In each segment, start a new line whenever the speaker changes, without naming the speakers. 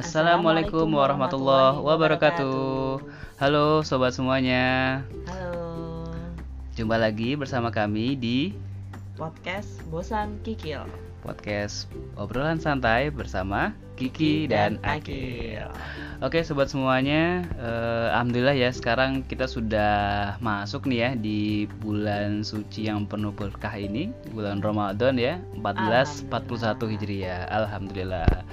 Assalamualaikum warahmatullahi wabarakatuh. Halo sobat semuanya.
Halo.
Jumpa lagi bersama kami di
podcast Bosan Kikil.
Podcast obrolan santai bersama Kiki dan Akil. Oke sobat semuanya, eh, alhamdulillah ya sekarang kita sudah masuk nih ya di bulan suci yang penuh berkah ini, bulan Ramadan ya, 1441 Hijriah. Alhamdulillah.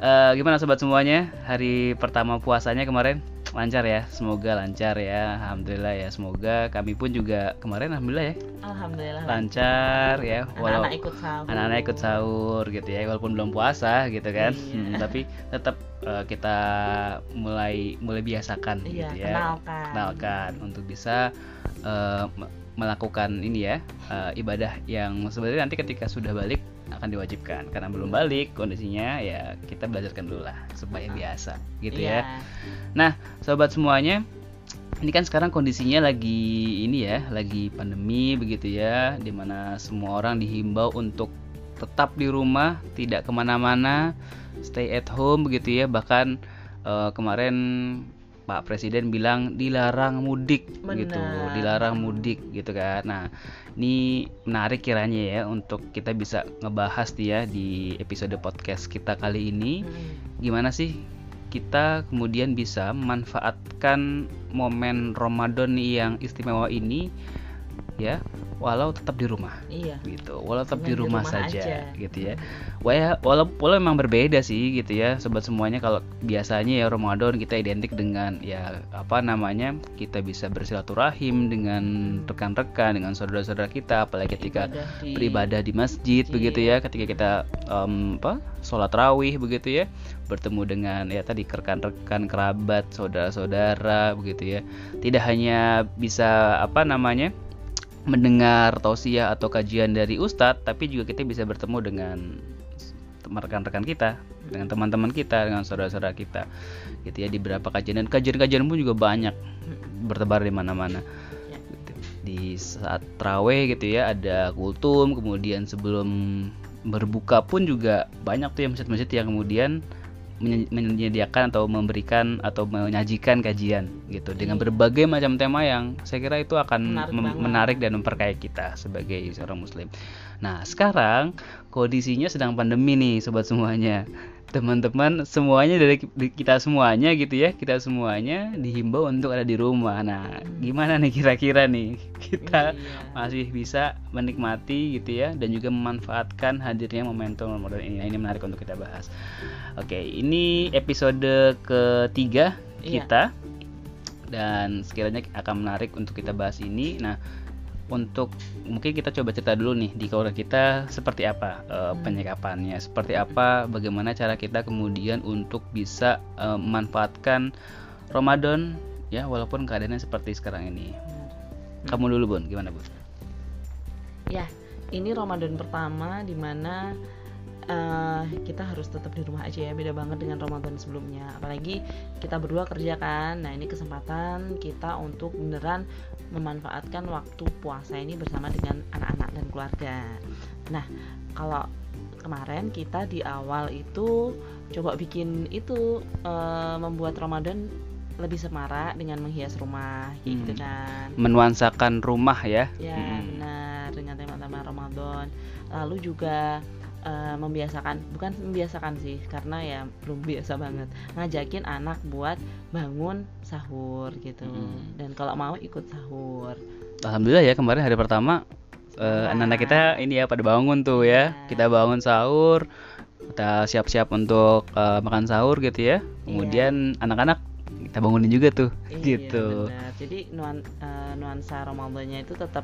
Uh, gimana sobat semuanya? Hari pertama puasanya kemarin lancar ya. Semoga lancar ya. Alhamdulillah ya. Semoga kami pun juga kemarin alhamdulillah ya.
Alhamdulillah
lancar ya.
Walau anak-anak ikut sahur.
Anak-anak ikut sahur gitu ya. Walaupun belum puasa gitu kan. Iya. Hmm, tapi tetap uh, kita mulai mulai biasakan
iya,
gitu ya.
Kenalkan.
Kenalkan untuk bisa uh, melakukan ini ya uh, ibadah yang sebenarnya nanti ketika sudah balik akan diwajibkan karena belum balik kondisinya ya kita belajarkan dulu lah supaya biasa gitu yeah. ya. Nah, sobat semuanya, ini kan sekarang kondisinya lagi ini ya, lagi pandemi begitu ya, di mana semua orang dihimbau untuk tetap di rumah, tidak ke mana-mana, stay at home begitu ya. Bahkan uh, kemarin Pak Presiden bilang dilarang mudik
Benar.
gitu, dilarang mudik gitu kan. Nah, ini menarik kiranya ya untuk kita bisa ngebahas dia di episode podcast kita kali ini. Hmm. Gimana sih kita kemudian bisa memanfaatkan momen Ramadan yang istimewa ini ya walau tetap di rumah.
Iya.
Gitu walau tetap di rumah, di rumah saja aja. gitu ya. Walau walau walau memang berbeda sih gitu ya sobat semuanya. Kalau biasanya ya Ramadan kita identik dengan ya apa namanya kita bisa bersilaturahim dengan rekan-rekan dengan saudara-saudara kita. Apalagi ketika di, beribadah di masjid di, begitu ya. Ketika kita um, apa sholat rawih begitu ya. Bertemu dengan ya tadi rekan-rekan kerabat saudara-saudara begitu ya. Tidak hanya bisa apa namanya mendengar tausiah atau kajian dari ustadz tapi juga kita bisa bertemu dengan rekan-rekan kita dengan teman-teman kita dengan saudara-saudara kita. Gitu ya di beberapa kajian. Dan kajian-kajian pun juga banyak bertebar di mana-mana. Gitu. di saat traweh gitu ya ada kultum kemudian sebelum berbuka pun juga banyak tuh yang masjid-masjid yang kemudian menyediakan atau memberikan atau menyajikan kajian gitu dengan iya. berbagai macam tema yang saya kira itu akan menarik, menarik dan memperkaya kita sebagai seorang muslim. Nah, sekarang kondisinya sedang pandemi nih sobat semuanya teman-teman semuanya dari kita semuanya gitu ya kita semuanya dihimbau untuk ada di rumah. Nah gimana nih kira-kira nih? Kita iya. masih bisa menikmati gitu ya dan juga memanfaatkan hadirnya momentum Ramadan ini. Nah, ini menarik untuk kita bahas. Oke ini episode ketiga iya. kita dan sekiranya akan menarik untuk kita bahas ini. Nah untuk mungkin kita coba cerita dulu nih di keluarga kita seperti apa uh, penyikapannya, seperti apa bagaimana cara kita kemudian untuk bisa uh, memanfaatkan Ramadan ya walaupun keadaannya seperti sekarang ini. Hmm. Kamu dulu Bun, gimana Bun?
Ya, ini Ramadan pertama di mana uh, kita harus tetap di rumah aja ya beda banget dengan Ramadan sebelumnya apalagi kita berdua kerja kan nah ini kesempatan kita untuk beneran memanfaatkan waktu puasa ini bersama dengan anak-anak dan keluarga. Nah, kalau kemarin kita di awal itu coba bikin itu e, membuat Ramadan lebih semarak dengan menghias rumah gitu hmm. gitu kan.
Menuansakan rumah ya.
Ya, hmm. benar dengan tema-tema Ramadan. Lalu juga uh, membiasakan bukan membiasakan sih karena ya belum biasa banget. Ngajakin anak buat bangun sahur gitu. Hmm. dan kalau mau ikut sahur.
Alhamdulillah ya kemarin hari pertama uh, anak-anak kita ini ya pada bangun tuh ya, ya. kita bangun sahur kita siap-siap untuk uh, makan sahur gitu ya. Kemudian anak anak-anak kita bangunin juga tuh iya, gitu
bener. jadi nuan, uh, nuansa Ramadannya itu tetap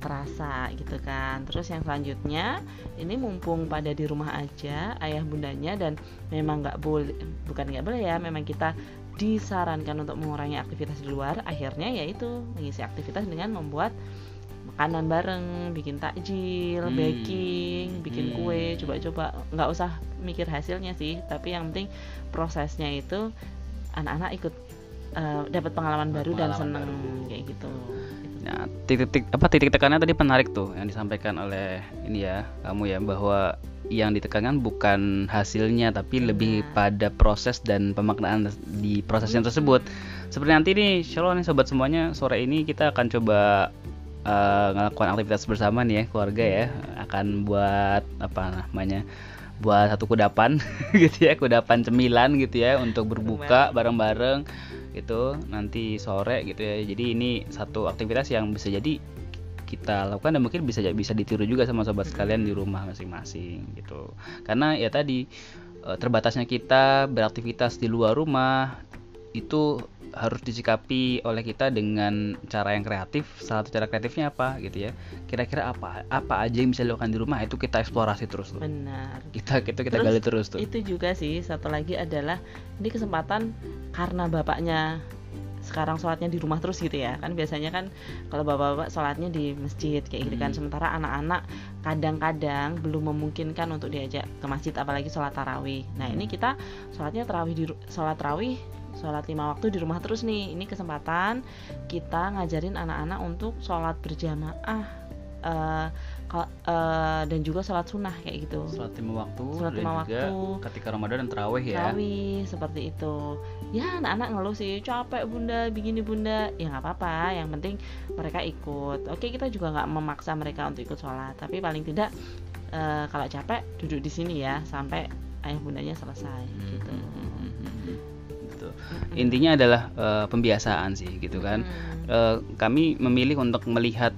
terasa gitu kan terus yang selanjutnya ini mumpung pada di rumah aja ayah bundanya dan memang nggak boleh bukan nggak boleh ya memang kita disarankan untuk mengurangi aktivitas di luar akhirnya yaitu mengisi aktivitas dengan membuat makanan bareng, bikin takjil, hmm. baking, bikin hmm. kue, coba-coba nggak usah mikir hasilnya sih, tapi yang penting prosesnya itu anak-anak ikut uh, dapat pengalaman baru pengalaman dan seneng baru. kayak gitu.
Nah, titik-titik apa titik tekannya tadi menarik tuh yang disampaikan oleh ini ya kamu ya bahwa yang ditekankan bukan hasilnya tapi Benar. lebih pada proses dan pemaknaan di prosesnya hmm. tersebut. Seperti nanti nih, Shalom nih sobat semuanya sore ini kita akan coba uh, ngelakukan aktivitas bersama nih ya keluarga ya akan buat apa namanya buat satu kudapan gitu ya kudapan cemilan gitu ya untuk berbuka bareng-bareng gitu nanti sore gitu ya. Jadi ini satu aktivitas yang bisa jadi kita lakukan dan mungkin bisa bisa ditiru juga sama sobat sekalian di rumah masing-masing gitu. Karena ya tadi eh, terbatasnya kita beraktivitas di luar rumah itu harus disikapi oleh kita dengan cara yang kreatif. Salah satu cara kreatifnya apa gitu ya? Kira-kira apa apa aja yang bisa dilakukan di rumah itu kita eksplorasi terus
tuh. Benar.
Kita kita kita terus, gali terus tuh.
Itu juga sih satu lagi adalah ini kesempatan karena bapaknya sekarang sholatnya di rumah terus gitu ya kan biasanya kan kalau bapak-bapak sholatnya di masjid kayak gitu kan hmm. sementara anak-anak kadang-kadang belum memungkinkan untuk diajak ke masjid apalagi sholat tarawih nah ini hmm. kita sholatnya tarawih di sholat tarawih sholat lima waktu di rumah terus nih. Ini kesempatan kita ngajarin anak-anak untuk sholat berjamaah uh, uh, dan juga sholat sunnah kayak gitu.
Sholat lima waktu
sholat lima waktu.
ketika ramadan dan terawih ya.
Terawih seperti itu. Ya anak-anak ngeluh sih capek bunda begini bunda. Ya nggak apa-apa. Yang penting mereka ikut. Oke kita juga nggak memaksa mereka untuk ikut sholat. Tapi paling tidak uh, kalau capek duduk di sini ya sampai ayah bundanya selesai hmm. gitu. hmm, hmm,
intinya adalah uh, pembiasaan sih gitu kan hmm. uh, kami memilih untuk melihat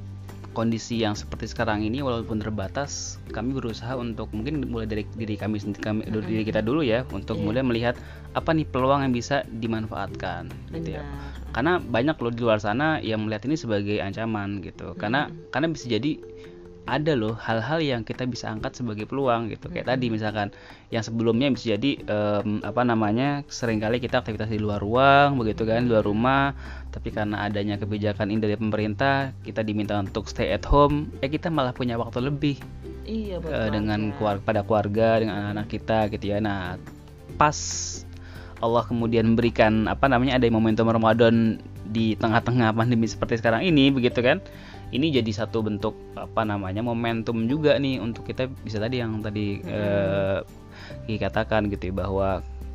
kondisi yang seperti sekarang ini walaupun terbatas kami berusaha untuk mungkin mulai dari diri kami sendiri kami mm -hmm. diri kita dulu ya untuk yeah. mulai melihat apa nih peluang yang bisa dimanfaatkan gitu ya karena banyak loh di luar sana yang melihat ini sebagai ancaman gitu karena mm -hmm. karena bisa jadi ada loh hal-hal yang kita bisa angkat sebagai peluang gitu. Kayak tadi misalkan yang sebelumnya bisa jadi um, apa namanya sering kali kita aktivitas di luar ruang begitu kan di luar rumah. Tapi karena adanya kebijakan ini dari pemerintah kita diminta untuk stay at home ya kita malah punya waktu lebih
iya, uh,
dengan keluarga pada keluarga dengan anak-anak kita gitu ya. Nah pas Allah kemudian memberikan apa namanya ada momentum Ramadan di tengah-tengah pandemi seperti sekarang ini begitu kan ini jadi satu bentuk apa namanya momentum juga nih untuk kita bisa tadi yang tadi hmm. eh, dikatakan gitu ya bahwa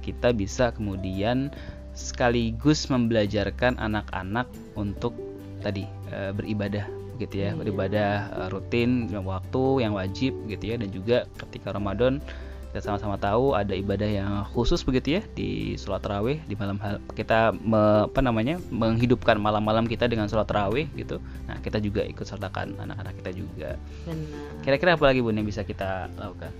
kita bisa kemudian sekaligus membelajarkan anak-anak untuk tadi e, beribadah gitu ya, iya. beribadah e, rutin waktu yang wajib gitu ya dan juga ketika Ramadan kita sama-sama tahu ada ibadah yang khusus begitu ya di sholat tarawih di malam kita me, apa namanya menghidupkan malam-malam kita dengan sholat tarawih gitu. Nah kita juga ikut sertakan anak-anak kita juga. Kira-kira apa lagi bun yang bisa kita lakukan?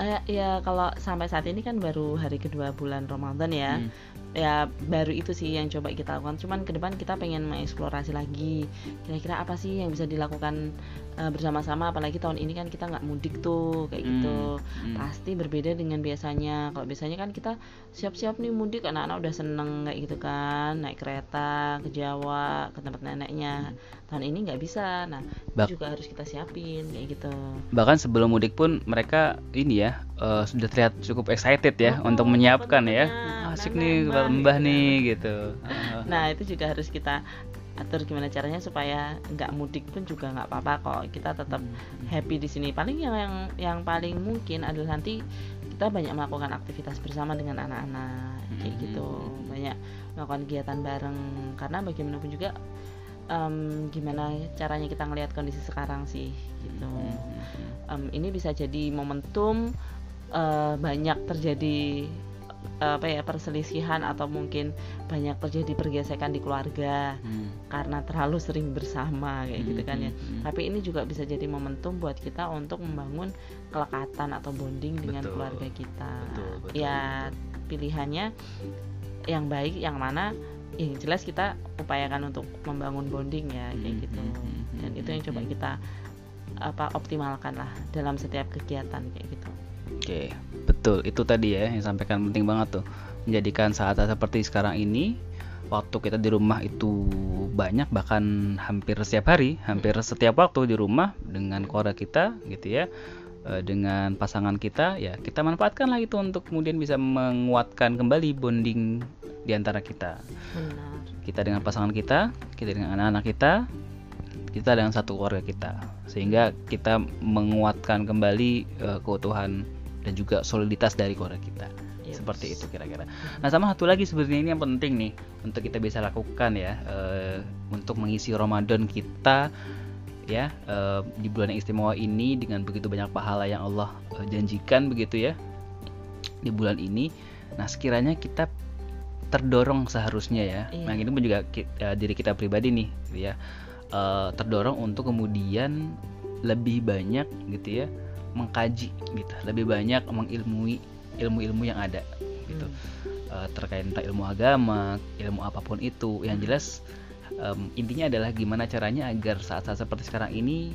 Uh, ya kalau sampai saat ini kan baru hari kedua bulan Ramadan ya. Hmm ya baru itu sih yang coba kita lakukan. Cuman ke depan kita pengen mengeksplorasi lagi. Kira-kira apa sih yang bisa dilakukan uh, bersama-sama? Apalagi tahun ini kan kita nggak mudik tuh kayak hmm. gitu. hmm. pasti berbeda dengan biasanya. Kalau biasanya kan kita siap-siap nih mudik anak-anak udah seneng kayak gitu kan. Naik kereta ke Jawa ke tempat neneknya tahun ini nggak bisa. Nah itu juga harus kita siapin kayak gitu.
Bahkan sebelum mudik pun mereka ini ya uh, sudah terlihat cukup excited ya oh, untuk menyiapkan ya. asik nah, nih nah, mbah gitu. nih gitu.
Nah itu juga harus kita atur gimana caranya supaya nggak mudik pun juga nggak apa-apa kok. Kita tetap hmm. happy di sini. Paling yang yang yang paling mungkin adalah nanti kita banyak melakukan aktivitas bersama dengan anak-anak kayak hmm. gitu banyak melakukan kegiatan bareng. Karena bagaimanapun juga um, gimana caranya kita ngelihat kondisi sekarang sih gitu um, ini bisa jadi momentum uh, banyak terjadi apa ya perselisihan atau mungkin banyak terjadi pergesekan di keluarga hmm. karena terlalu sering bersama kayak hmm. gitu kan ya. Hmm. Tapi ini juga bisa jadi momentum buat kita untuk membangun kelekatan atau bonding dengan betul. keluarga kita. Betul, betul, ya betul. pilihannya yang baik yang mana yang jelas kita upayakan untuk membangun bonding ya kayak hmm. gitu. Hmm. Dan itu yang coba kita apa optimalkan lah dalam setiap kegiatan kayak gitu.
Oke, betul. Itu tadi ya yang sampaikan penting banget tuh. Menjadikan saat-saat seperti sekarang ini waktu kita di rumah itu banyak bahkan hampir setiap hari, hampir setiap waktu di rumah dengan keluarga kita gitu ya. E, dengan pasangan kita ya kita manfaatkan lah itu untuk kemudian bisa menguatkan kembali bonding di antara kita. Benar. Kita dengan pasangan kita, kita dengan anak-anak kita, kita dengan satu keluarga kita sehingga kita menguatkan kembali uh, keutuhan dan juga soliditas dari keluarga kita yes. seperti itu kira-kira. Nah sama satu lagi sebenarnya ini yang penting nih untuk kita bisa lakukan ya uh, untuk mengisi Ramadan kita ya uh, di bulan yang istimewa ini dengan begitu banyak pahala yang Allah uh, janjikan begitu ya di bulan ini. Nah sekiranya kita terdorong seharusnya ya. Iya. Nah ini pun juga uh, diri kita pribadi nih, gitu ya, uh, terdorong untuk kemudian lebih banyak gitu ya mengkaji gitu, lebih banyak mengilmui ilmu-ilmu yang ada gitu hmm. uh, terkait tentang ilmu agama, ilmu apa pun itu. Yang jelas um, intinya adalah gimana caranya agar saat-saat seperti sekarang ini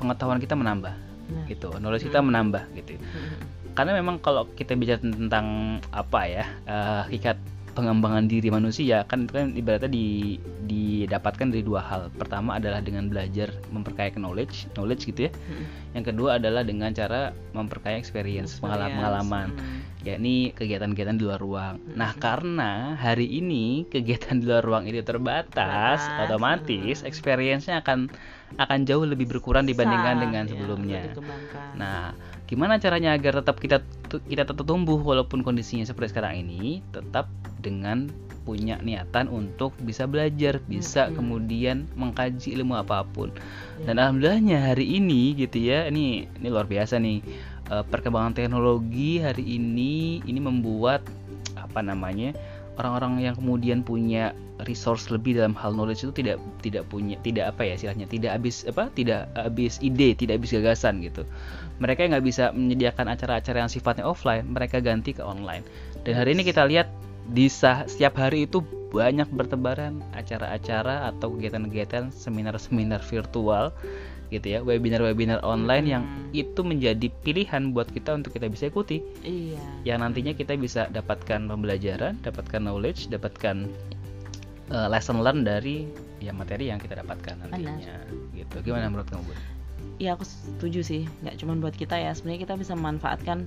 pengetahuan kita menambah, nah. gitu, knowledge kita hmm. menambah gitu. Hmm karena memang kalau kita bicara tentang apa ya uh, hakikat pengembangan diri manusia kan itu kan ibaratnya di, didapatkan dari dua hal. Pertama adalah dengan belajar memperkaya knowledge, knowledge gitu ya. Hmm. Yang kedua adalah dengan cara memperkaya experience, experience. pengalaman, hmm. yakni kegiatan-kegiatan di luar ruang. Hmm. Nah, karena hari ini kegiatan di luar ruang itu terbatas, Batas. otomatis hmm. experience-nya akan akan jauh lebih berkurang dibandingkan Sa, dengan ya, sebelumnya. Ya, nah, gimana caranya agar tetap kita kita tetap tumbuh walaupun kondisinya seperti sekarang ini tetap dengan punya niatan untuk bisa belajar, bisa hmm. kemudian mengkaji ilmu apa pun. Ya. Dan alhamdulillahnya hari ini gitu ya, ini ini luar biasa nih. Eh, perkembangan teknologi hari ini ini membuat apa namanya? orang-orang yang kemudian punya resource lebih dalam hal knowledge itu tidak tidak punya tidak apa ya istilahnya tidak habis apa tidak habis ide tidak habis gagasan gitu. Mereka nggak bisa menyediakan acara-acara yang sifatnya offline mereka ganti ke online. Dan hari ini kita lihat di setiap hari itu banyak bertebaran acara-acara atau kegiatan-kegiatan seminar-seminar virtual gitu ya webinar-webinar online hmm. yang itu menjadi pilihan buat kita untuk kita bisa ikuti. Iya. Yang nantinya kita bisa dapatkan pembelajaran dapatkan knowledge dapatkan uh, lesson learn dari ya materi yang kita dapatkan nantinya Benar. gitu gimana menurut kamu Bu?
Iya aku setuju sih nggak cuma buat kita ya sebenarnya kita bisa memanfaatkan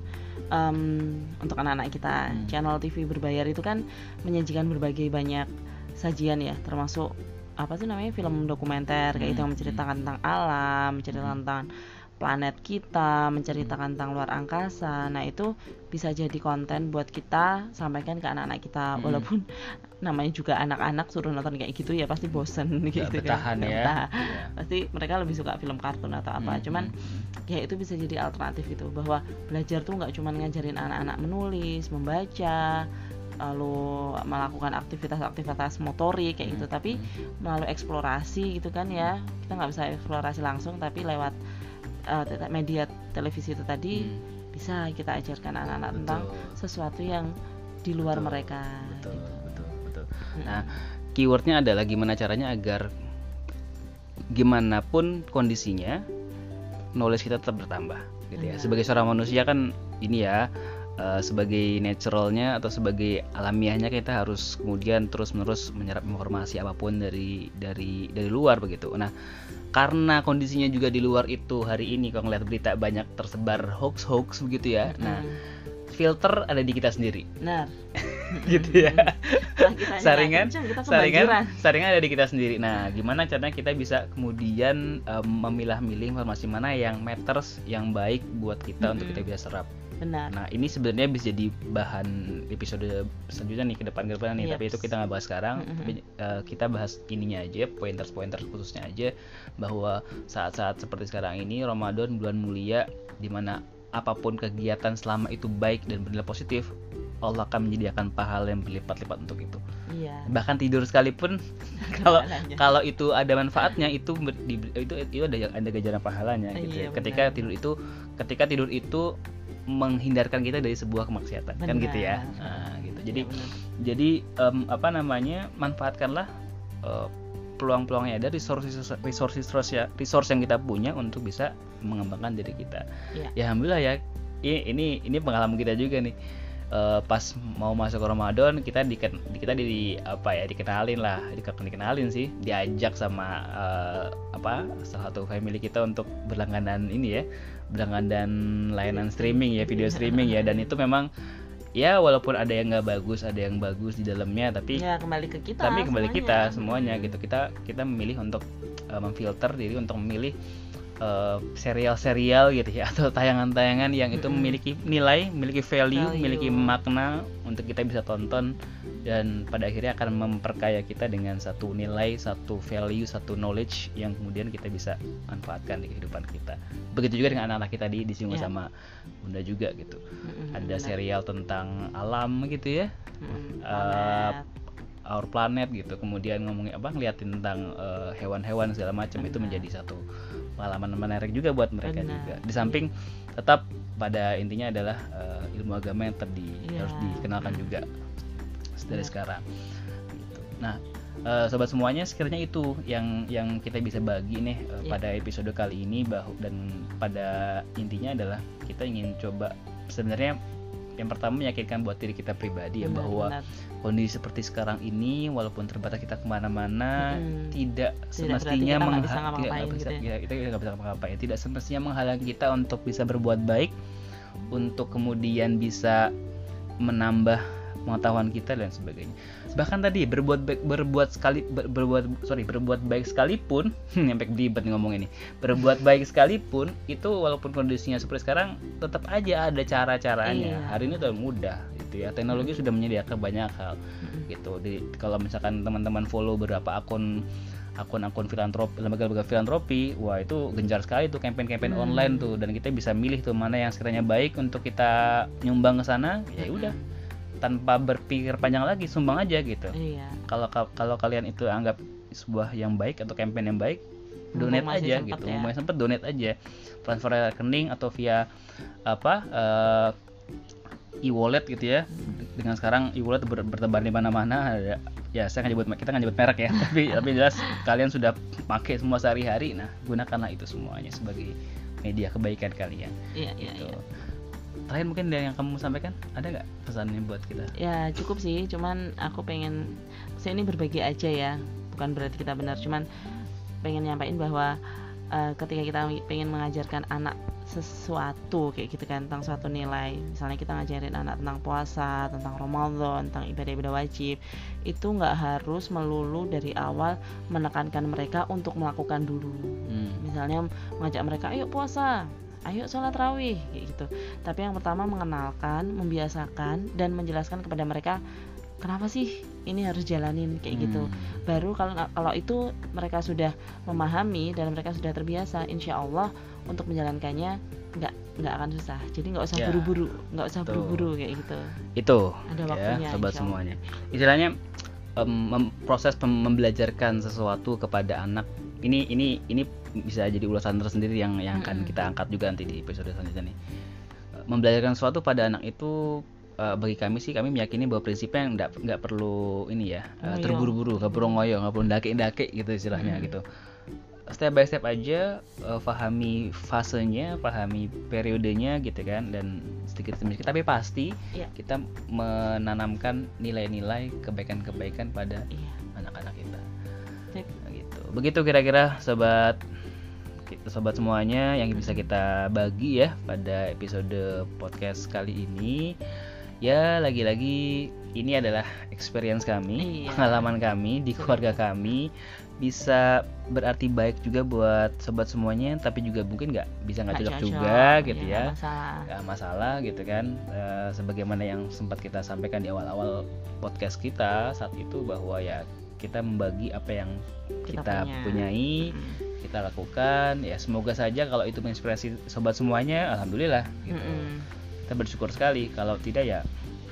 um, untuk anak-anak kita hmm. channel TV berbayar itu kan menyajikan berbagai banyak sajian ya termasuk apa sih namanya film dokumenter kayak hmm. itu yang menceritakan tentang alam menceritakan hmm. tentang planet kita, menceritakan tentang luar angkasa. Nah, itu bisa jadi konten buat kita sampaikan ke anak-anak kita. Hmm. Walaupun namanya juga anak-anak suruh nonton kayak gitu ya pasti bosen gitu
kan. ya. ya.
Pasti mereka lebih suka film kartun atau apa. Hmm. Cuman ya itu bisa jadi alternatif itu bahwa belajar tuh nggak cuma ngajarin anak-anak menulis, membaca, lalu melakukan aktivitas-aktivitas motorik kayak gitu hmm. tapi melalui eksplorasi gitu kan ya kita nggak bisa eksplorasi langsung tapi lewat uh, media televisi itu tadi hmm. bisa kita ajarkan anak-anak tentang sesuatu yang di luar betul. mereka
betul gitu. betul betul hmm. nah keywordnya adalah gimana caranya agar gimana pun kondisinya knowledge kita tetap bertambah gitu ya sebagai seorang manusia kan ini ya uh, sebagai naturalnya atau sebagai alamiahnya kita harus kemudian terus menerus menyerap informasi apa pun dari dari dari luar begitu. Nah karena kondisinya juga di luar itu hari ini kalau ngeliat berita banyak tersebar hoax hoax begitu ya. Nah filter ada di kita sendiri.
Benar.
gitu ya. Nah, saringan, saringan, saringan ada di kita sendiri. Nah, gimana caranya kita bisa kemudian um, memilah-milih informasi mana yang matters, yang baik buat kita mm -hmm. untuk kita bisa serap.
Benar.
Nah ini sebenarnya bisa jadi bahan episode selanjutnya nih ke depan ke depan nih. Yes. Tapi itu kita nggak bahas sekarang. Mm -hmm. Tapi uh, kita bahas ininya aja, pointers pointers khususnya aja bahwa saat-saat seperti sekarang ini Ramadan bulan mulia di mana apa pun kegiatan selama itu baik dan bernilai positif Allah akan menyediakan pahala yang berlipat-lipat untuk itu.
Iya.
Bahkan tidur sekalipun kalau kalau itu ada manfaatnya itu itu itu ada ada ganjaran pahalanya gitu. Ya. Iya, ketika benar. tidur itu ketika tidur itu menghindarkan kita dari sebuah kemaksiatan. Benar. kan gitu ya? Nah, gitu. Jadi ya, jadi um, apa namanya manfaatkanlah uh, peluang-peluangnya ada resource resource resource ya resource yang kita punya untuk bisa mengembangkan diri kita. Ya, ya alhamdulillah ya. Ini ini pengalaman kita juga nih uh, pas mau masuk ke Ramadan kita di kita di apa ya dikenalin lah. Dikenalin sih? Diajak sama uh, apa salah satu family kita untuk berlangganan ini ya. Berlangganan layanan streaming ya video streaming ya. Dan itu memang ya walaupun ada yang nggak bagus ada yang bagus di dalamnya tapi
ya kembali ke kita
tapi kembali
semuanya.
kita semuanya. gitu. Kita kita memilih untuk uh, memfilter diri untuk memilih uh, serial-serial gitu ya atau tayangan-tayangan yang itu memiliki nilai, memiliki value,
Value.
memiliki makna untuk kita bisa tonton dan pada akhirnya akan memperkaya kita dengan satu nilai, satu value, satu knowledge yang kemudian kita bisa manfaatkan di kehidupan kita. Begitu juga dengan anak-anak kita di disinggung
Ya.
sama Bunda juga gitu.
Mm-mm,
Ada
benar.
serial tentang alam gitu ya.
Mm-mm,
eh,
planet.
Our Planet gitu kemudian ngomongin apa ngeliatin tentang eh, hewan-hewan segala macam itu menjadi satu pengalaman menarik juga buat mereka
Benar.
juga di samping tetap pada intinya adalah eh, ilmu agama yang tadi
Iya.
harus dikenalkan juga dari
Benar.
sekarang gitu. nah eh, sobat semuanya sekiranya itu yang yang kita bisa bagi nih eh,
Iya.
pada episode kali ini bahwa dan pada intinya adalah kita ingin coba sebenarnya yang pertama meyakinkan buat diri kita pribadi ya
Benar,
bahwa
benar.
kondisi seperti sekarang ini walaupun terbatas kita ke mana-mana
Mm-mm.
tidak
Tidak
semestinya
berarti kita nggak
mengha-
bisa
tidak bisa
gitu ya.
kita nggak bisa ngapa-ngapain tidak semestinya menghalangi kita untuk bisa berbuat baik untuk kemudian bisa menambah pengetahuan kita dan sebagainya. Bahkan tadi berbuat baik berbuat sekali ber- berbuat sorry berbuat baik sekalipun nyampe belibet ngomong ini. Berbuat baik sekalipun itu walaupun kondisinya seperti sekarang tetap aja ada cara-caranya.
Iya.
hari ini udah mudah gitu ya. Teknologi sudah menyediakan banyak hal gitu. Di kalau misalkan teman-teman follow beberapa akun akun-akun filantropi lembaga-lembaga filantropi wah itu gencar sekali tuh campaign-campaign
Hmm.
online tuh. Dan kita bisa milih tuh mana yang sekiranya baik untuk kita nyumbang ke sana ya udah tanpa berpikir panjang lagi sumbang aja gitu.
Iya.
kalau kalau kalian itu anggap sebuah yang baik atau campaign yang baik
Mumpung
donate aja gitu.
ya.
mau sempet donate aja. Transfer rekening atau via apa eh, e-wallet gitu ya. Dengan sekarang e-wallet ber- bertebar di mana-mana ada ya saya nggak nyebut kita nggak nyebut merek ya. Tapi tapi jelas kalian sudah pakai semua sehari-hari. Nah gunakanlah itu semuanya sebagai media kebaikan kalian.
Iya, iya,
gitu.
iya.
Terakhir mungkin ada yang kamu sampaikan ada nggak pesannya buat kita?
Ya cukup sih, cuman aku pengen saya ini berbagi aja ya, bukan berarti kita benar, cuman pengen nyampain bahwa eh, ketika kita pengen mengajarkan anak sesuatu kayak gitu kan tentang suatu nilai, misalnya kita ngajarin anak tentang puasa, tentang Ramadan, tentang ibadah-ibadah wajib, itu nggak harus melulu dari awal menekankan mereka untuk melakukan dulu.
hmm.
Misalnya mengajak mereka, ayo puasa, ayo sholat rawih kayak gitu. Tapi yang pertama mengenalkan membiasakan dan menjelaskan kepada mereka kenapa sih ini harus jalanin? kayak gitu.
Hmm.
baru kalau kalau itu mereka sudah memahami dan mereka sudah terbiasa insya Allah untuk menjalankannya nggak nggak akan susah. Jadi nggak usah
Ya,
buru-buru nggak usah buru-buru kayak gitu.
Itu
Ada
ya
waktunya,
sobat
insya
semuanya. Istilahnya mem- proses pem- membelajarkan sesuatu kepada anak ini ini ini bisa jadi ulasan tersendiri yang yang akan kita angkat juga nanti di episode selanjutnya nih. Eh, membelajarkan sesuatu pada anak itu eh, bagi kami sih kami meyakini bahwa prinsipnya nggak nggak perlu ini ya
Ngoyo.
terburu-buru nggak perlu ngoyo nggak perlu dake-dake gitu istilahnya
Mm.
gitu. Step by step aja eh, pahami fasenya pahami periodenya gitu kan dan sedikit demi sedikit. Tapi pasti
Iya.
kita menanamkan nilai-nilai kebaikan-kebaikan pada
iya.
anak-anak kita. Gitu. Begitu kira-kira sobat sobat semuanya yang bisa kita bagi ya pada episode podcast kali ini. Ya lagi-lagi ini adalah experience kami
Iya.
pengalaman kami di keluarga kami. Bisa berarti baik juga buat sobat semuanya tapi juga mungkin nggak bisa nggak cocok juga gitu
iya,
ya.
nggak masalah
masalah gitu kan. Eh, sebagaimana yang sempat kita sampaikan di awal-awal podcast kita saat itu bahwa ya kita membagi apa yang
Kita
kita,
punya.
punyai kita lakukan ya semoga saja kalau itu menginspirasi sobat semuanya alhamdulillah gitu
Mm-mm.
kita bersyukur sekali kalau tidak ya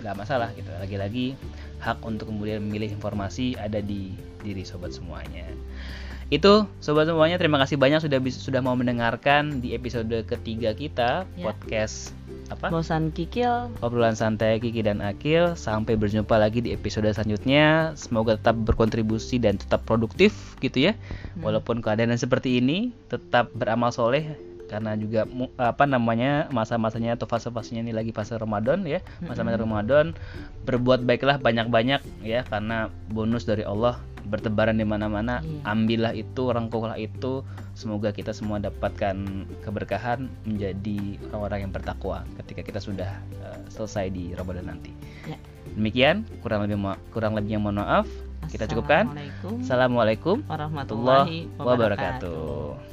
nggak masalah gitu lagi-lagi hak untuk kemudian memilih informasi ada di diri sobat semuanya itu sobat semuanya terima kasih banyak sudah sudah mau mendengarkan di episode ketiga kita
Ya.
podcast apa?
Bosan kikil.
Obrolan santai Kiki dan Akil. Sampai berjumpa lagi di episode selanjutnya. Semoga tetap berkontribusi dan tetap produktif gitu ya.
Hmm.
walaupun keadaan seperti ini tetap beramal soleh. Karena juga apa namanya masa-masanya atau fase-fasenya ini lagi fase Ramadan ya. Masa-masa
Mm-mm.
Ramadan. Berbuat baiklah banyak-banyak ya. Karena bonus dari Allah bertebaran di mana-mana
Iya.
ambillah itu rangkulah itu. Semoga kita semua dapatkan keberkahan menjadi orang-orang yang bertakwa ketika kita sudah eh, selesai di Ramadan nanti.
Ya.
demikian kurang lebih kurang lebihnya mohon maaf. Kita cukupkan.
Assalamualaikum
warahmatullahi wabarakatuh